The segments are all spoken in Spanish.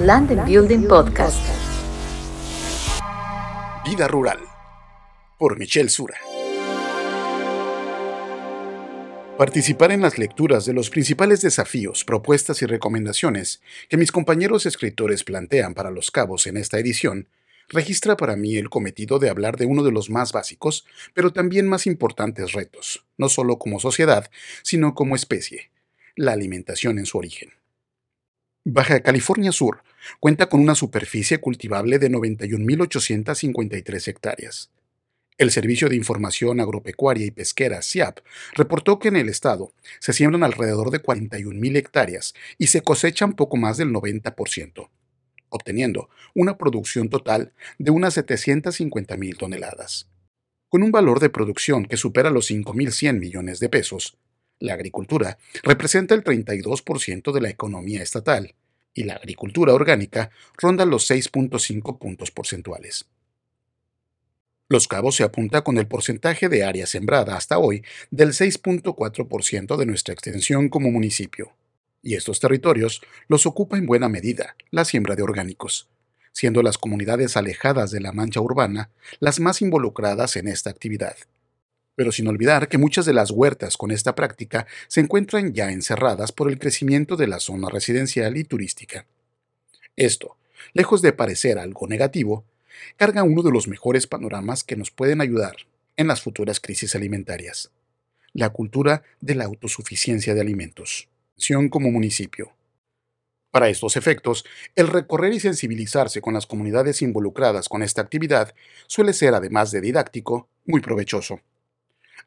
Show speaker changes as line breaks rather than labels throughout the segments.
Land and Building Podcast.
Vida Rural por Michelle Sura. Participar en las lecturas de los principales desafíos, propuestas y recomendaciones que mis compañeros escritores plantean para los cabos en esta edición registra para mí el cometido de hablar de uno de los más básicos, pero también más importantes retos, no solo como sociedad, sino como especie, la alimentación en su origen. Baja California Sur cuenta con una superficie cultivable de 91.853 hectáreas. El Servicio de Información Agropecuaria y Pesquera, SIAP, reportó que en el estado se siembran alrededor de 41.000 hectáreas y se cosechan poco más del 90%, obteniendo una producción total de unas 750.000 toneladas. Con un valor de producción que supera los 5.100 millones de pesos, la agricultura representa el 32% de la economía estatal y la agricultura orgánica ronda los 6.5 puntos porcentuales. Los Cabos se apunta con el porcentaje de área sembrada hasta hoy del 6.4% de nuestra extensión como municipio, y estos territorios los ocupa en buena medida la siembra de orgánicos, siendo las comunidades alejadas de la mancha urbana las más involucradas en esta actividad pero sin olvidar que muchas de las huertas con esta práctica se encuentran ya encerradas por el crecimiento de la zona residencial y turística. Esto, lejos de parecer algo negativo, carga uno de los mejores panoramas que nos pueden ayudar en las futuras crisis alimentarias. La cultura de la autosuficiencia de alimentos. como municipio. Para estos efectos, el recorrer y sensibilizarse con las comunidades involucradas con esta actividad suele ser, además de didáctico, muy provechoso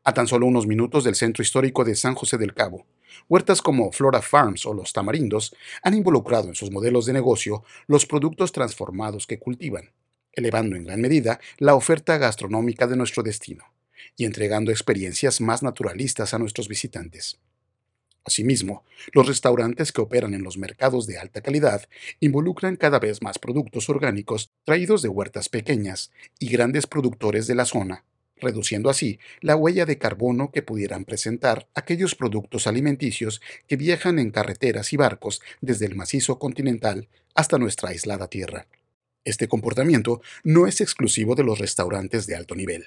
a tan solo unos minutos del centro histórico de San José del Cabo. Huertas como Flora Farms o Los Tamarindos han involucrado en sus modelos de negocio los productos transformados que cultivan, elevando en gran medida la oferta gastronómica de nuestro destino y entregando experiencias más naturalistas a nuestros visitantes. Asimismo, los restaurantes que operan en los mercados de alta calidad involucran cada vez más productos orgánicos traídos de huertas pequeñas y grandes productores de la zona reduciendo así la huella de carbono que pudieran presentar aquellos productos alimenticios que viajan en carreteras y barcos desde el macizo continental hasta nuestra aislada tierra. Este comportamiento no es exclusivo de los restaurantes de alto nivel.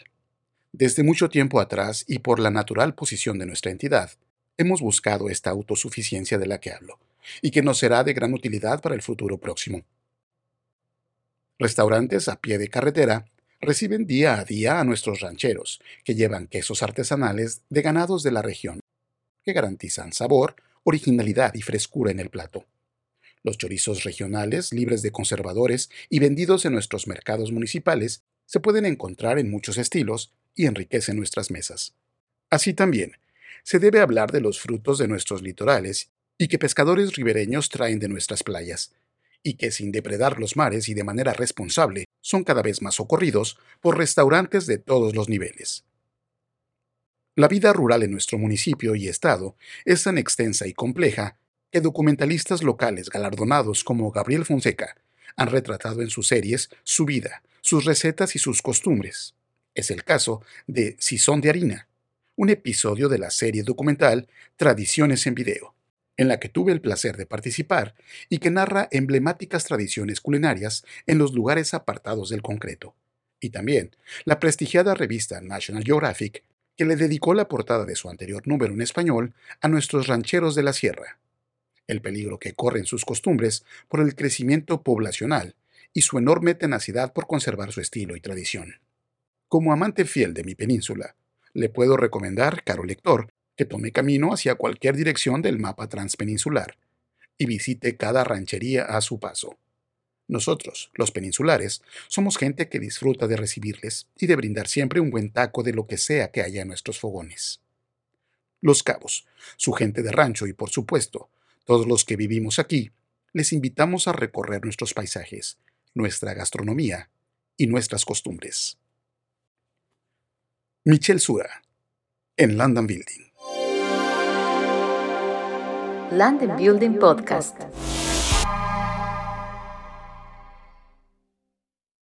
Desde mucho tiempo atrás y por la natural posición de nuestra entidad, hemos buscado esta autosuficiencia de la que hablo, y que nos será de gran utilidad para el futuro próximo. Restaurantes a pie de carretera reciben día a día a nuestros rancheros, que llevan quesos artesanales de ganados de la región, que garantizan sabor, originalidad y frescura en el plato. Los chorizos regionales, libres de conservadores y vendidos en nuestros mercados municipales, se pueden encontrar en muchos estilos y enriquecen nuestras mesas. Así también, se debe hablar de los frutos de nuestros litorales y que pescadores ribereños traen de nuestras playas, y que sin depredar los mares y de manera responsable son cada vez más socorridos por restaurantes de todos los niveles. La vida rural en nuestro municipio y estado es tan extensa y compleja que documentalistas locales galardonados como Gabriel Fonseca han retratado en sus series su vida, sus recetas y sus costumbres. Es el caso de Si son de harina, un episodio de la serie documental Tradiciones en Video, en la que tuve el placer de participar y que narra emblemáticas tradiciones culinarias en los lugares apartados del concreto. Y también la prestigiada revista National Geographic, que le dedicó la portada de su anterior número en español a nuestros rancheros de la sierra. El peligro que corren sus costumbres por el crecimiento poblacional y su enorme tenacidad por conservar su estilo y tradición. Como amante fiel de mi península, le puedo recomendar, caro lector, que tome camino hacia cualquier dirección del mapa transpeninsular y visite cada ranchería a su paso. Nosotros, los peninsulares, somos gente que disfruta de recibirles y de brindar siempre un buen taco de lo que sea que haya en nuestros fogones. Los cabos, su gente de rancho y por supuesto, todos los que vivimos aquí, les invitamos a recorrer nuestros paisajes, nuestra gastronomía y nuestras costumbres. Michelle Sura, en London Building.
Land Building Podcast.